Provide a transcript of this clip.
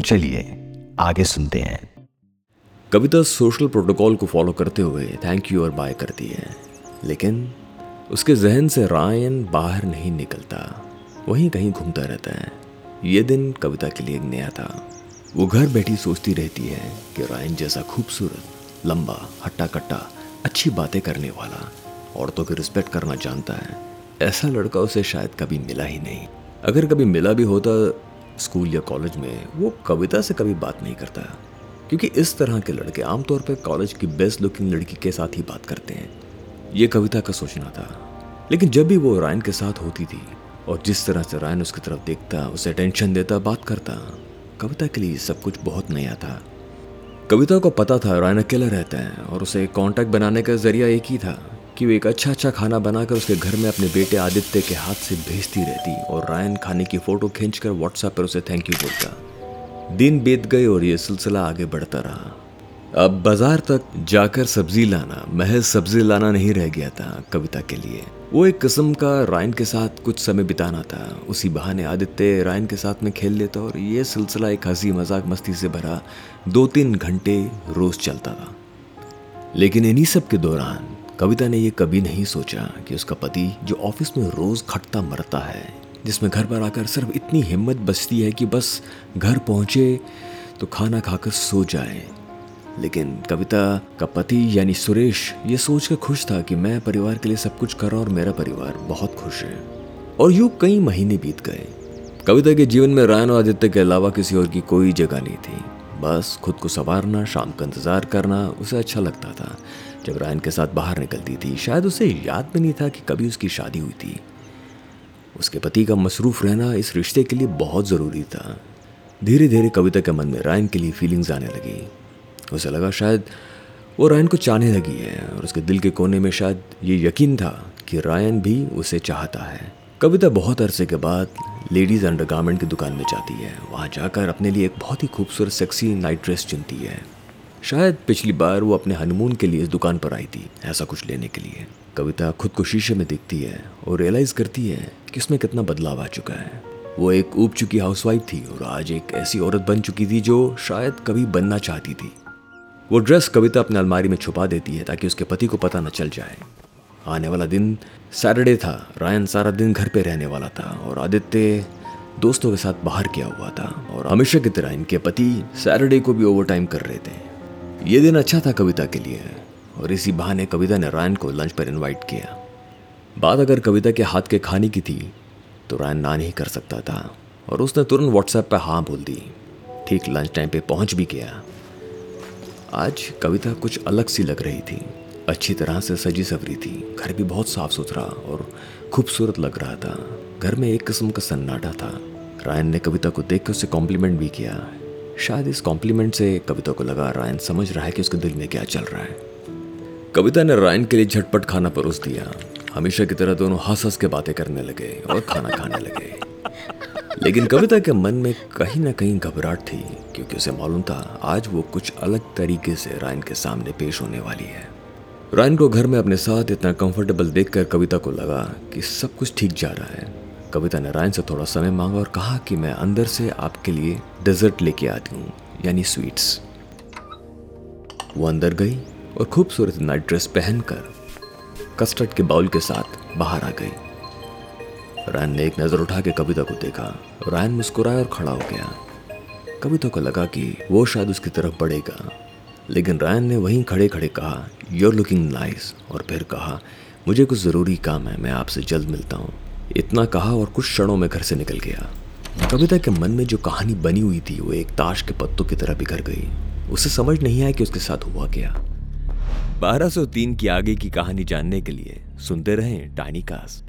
चलिए आगे सुनते हैं। कविता सोशल प्रोटोकॉल को फॉलो करते हुए थैंक यू और बाय करती है। लेकिन उसके जहन से रायन बाहर नहीं निकलता। वहीं कहीं घूमता रहता है। ये दिन कविता के लिए नया था। वो घर बैठी सोचती रहती है कि रायन जैसा खूबसूरत, लंबा हट्टा कट्टा अच्छी बातें करने वाला औरतों की रिस्पेक्ट करना जानता है। ऐसा लड़का उसे शायद कभी मिला ही नहीं। अगर कभी मिला भी होता स्कूल या कॉलेज में वो कविता से कभी बात नहीं करता। क्योंकि इस तरह के लड़के आमतौर पर कॉलेज की बेस्ट लुकिंग लड़की के साथ ही बात करते हैं। ये कविता का सोचना था। लेकिन जब भी वो रायन के साथ होती थी और जिस तरह से रायन उसकी तरफ़ देखता, उसे अटेंशन देता, बात करता, कविता के लिए सब कुछ बहुत नया था। कविता को पता था रायन अकेला रहता है और उसे कांटेक्ट बनाने का ज़रिया एक ही था। कि वो एक अच्छा अच्छा खाना बनाकर उसके घर में अपने बेटे आदित्य के हाथ से भेजती रहती और रायन खाने की फ़ोटो खींचकर व्हाट्सएप पर उसे थैंक यू बोलता। दिन बीत गए और ये सिलसिला आगे बढ़ता रहा। अब बाज़ार तक जाकर सब्ज़ी लाना, महज सब्ज़ी लाना नहीं रह गया था कविता के लिए। वो एक किस्म का रायन के साथ कुछ समय बिताना था। उसी बहाने आदित्य रायन के साथ में खेल लेता और ये सिलसिला एक हँसी मज़ाक मस्ती से भरा दो तीन घंटे रोज चलता था लेकिन इन्हीं सब के दौरान कविता ने यह कभी नहीं सोचा कि उसका पति जो ऑफ़िस में रोज खटता मरता है, जिसमें घर पर आकर सिर्फ़ इतनी हिम्मत बचती है कि बस घर पहुँचे तो खाना खाकर सो जाए। लेकिन कविता का पति यानी सुरेश ये सोचकर खुश था कि मैं परिवार के लिए सब कुछ कर रहा और मेरा परिवार बहुत खुश है। और यूँ कई महीने बीत गए। कविता के जीवन में रायन और आदित्य के अलावा किसी और की कोई जगह नहीं थी। बस खुद को संवारना, शाम का इंतज़ार करना, उसे अच्छा लगता था। जब रायन के साथ बाहर निकलती थी, शायद उसे याद भी नहीं था कि कभी उसकी शादी हुई थी। उसके पति का मसरूफ रहना इस रिश्ते के लिए बहुत ज़रूरी था। धीरे धीरे कविता के मन में रायन के लिए फीलिंग्स आने लगी। उसे लगा शायद वो रायन को चाहने लगी है, और उसके दिल के कोने में शायद ये यकीन था कि रायन भी उसे चाहता है। कविता बहुत अरसे के बाद लेडीज़ अंडर की दुकान में जाती है। वहाँ जाकर अपने लिए एक बहुत ही खूबसूरत सेक्सी नाइट ड्रेस चुनती है। शायद पिछली बार वो अपने हनीमून के लिए इस दुकान पर आई थी, ऐसा कुछ लेने के लिए। कविता खुद को शीशे में देखती है और रियलाइज़ करती है कि उसमें कितना बदलाव आ चुका है। वो एक ऊब चुकी हाउसवाइफ थी और आज एक ऐसी औरत बन चुकी थी जो शायद कभी बनना चाहती थी। वो ड्रेस कविता अपने अलमारी में छुपा देती है ताकि उसके पति को पता न चल जाए। आने वाला दिन सैटरडे था। रायन सारा दिन घर पे रहने वाला था और आदित्य दोस्तों के साथ बाहर किया हुआ था और हमेशा की तरह इनके पति सैटरडे को भी ओवर टाइम कर रहे थे। ये दिन अच्छा था कविता के लिए और इसी बहाने कविता ने रायन को लंच पर इनवाइट किया। बात अगर कविता के हाथ के खाने की थी तो रायन ना नहीं कर सकता था और उसने तुरंत व्हाट्सएप पर हाँ बोल दी। ठीक लंच टाइम पे पहुँच भी गया। आज कविता कुछ अलग सी लग रही थी। अच्छी तरह से सजी सवरी थी। घर भी बहुत साफ़ सुथरा और खूबसूरत लग रहा था। घर में एक किस्म का सन्नाटा था। रायन ने कविता को देख कर उसे कॉम्प्लीमेंट भी किया। शायद इस कॉम्प्लीमेंट से कविता को लगा रायन समझ रहा है कि उसके दिल में क्या चल रहा है। कविता ने रायन के लिए झटपट खाना परोस दिया। हमेशा की तरह दोनों हंस हंस के बातें करने लगे और खाना खाने लगे। लेकिन कविता के मन में कहीं ना कहीं घबराहट थी, क्योंकि उसे मालूम था आज वो कुछ अलग तरीके से रायन के सामने पेश होने वाली है। रायन को घर में अपने साथ इतना कंफर्टेबल देखकर कविता को लगा कि सब कुछ ठीक जा रहा है। कविता ने रायन से थोड़ा समय मांगा और कहा कि मैं अंदर से आपके लिए डेजर्ट लेके आती हूँ, यानी स्वीट्स वो अंदर गई और खूबसूरत नाइट ड्रेस पहनकर कस्टर्ड के बाउल के साथ बाहर आ गई। रायन ने एक नज़र उठा के कविता को देखा। रायन मुस्कुराया और खड़ा हो गया। कविता को लगा कि वो शायद उसकी तरफ़ बढ़ेगा। लेकिन रायन ने वहीं खड़े खड़े कहा यूर लुकिंग नाइस और फिर कहा, मुझे कुछ ज़रूरी काम है, मैं आपसे जल्द मिलता हूँ। इतना कहा और कुछ क्षणों में घर से निकल गया। कविता के मन में जो कहानी बनी हुई थी, वो एक ताश के पत्तों की तरह बिखर गई। उसे समझ नहीं आया कि उसके साथ हुआ क्या। 1203 की आगे की कहानी जानने के लिए सुनते रहें टाइनी कास्ट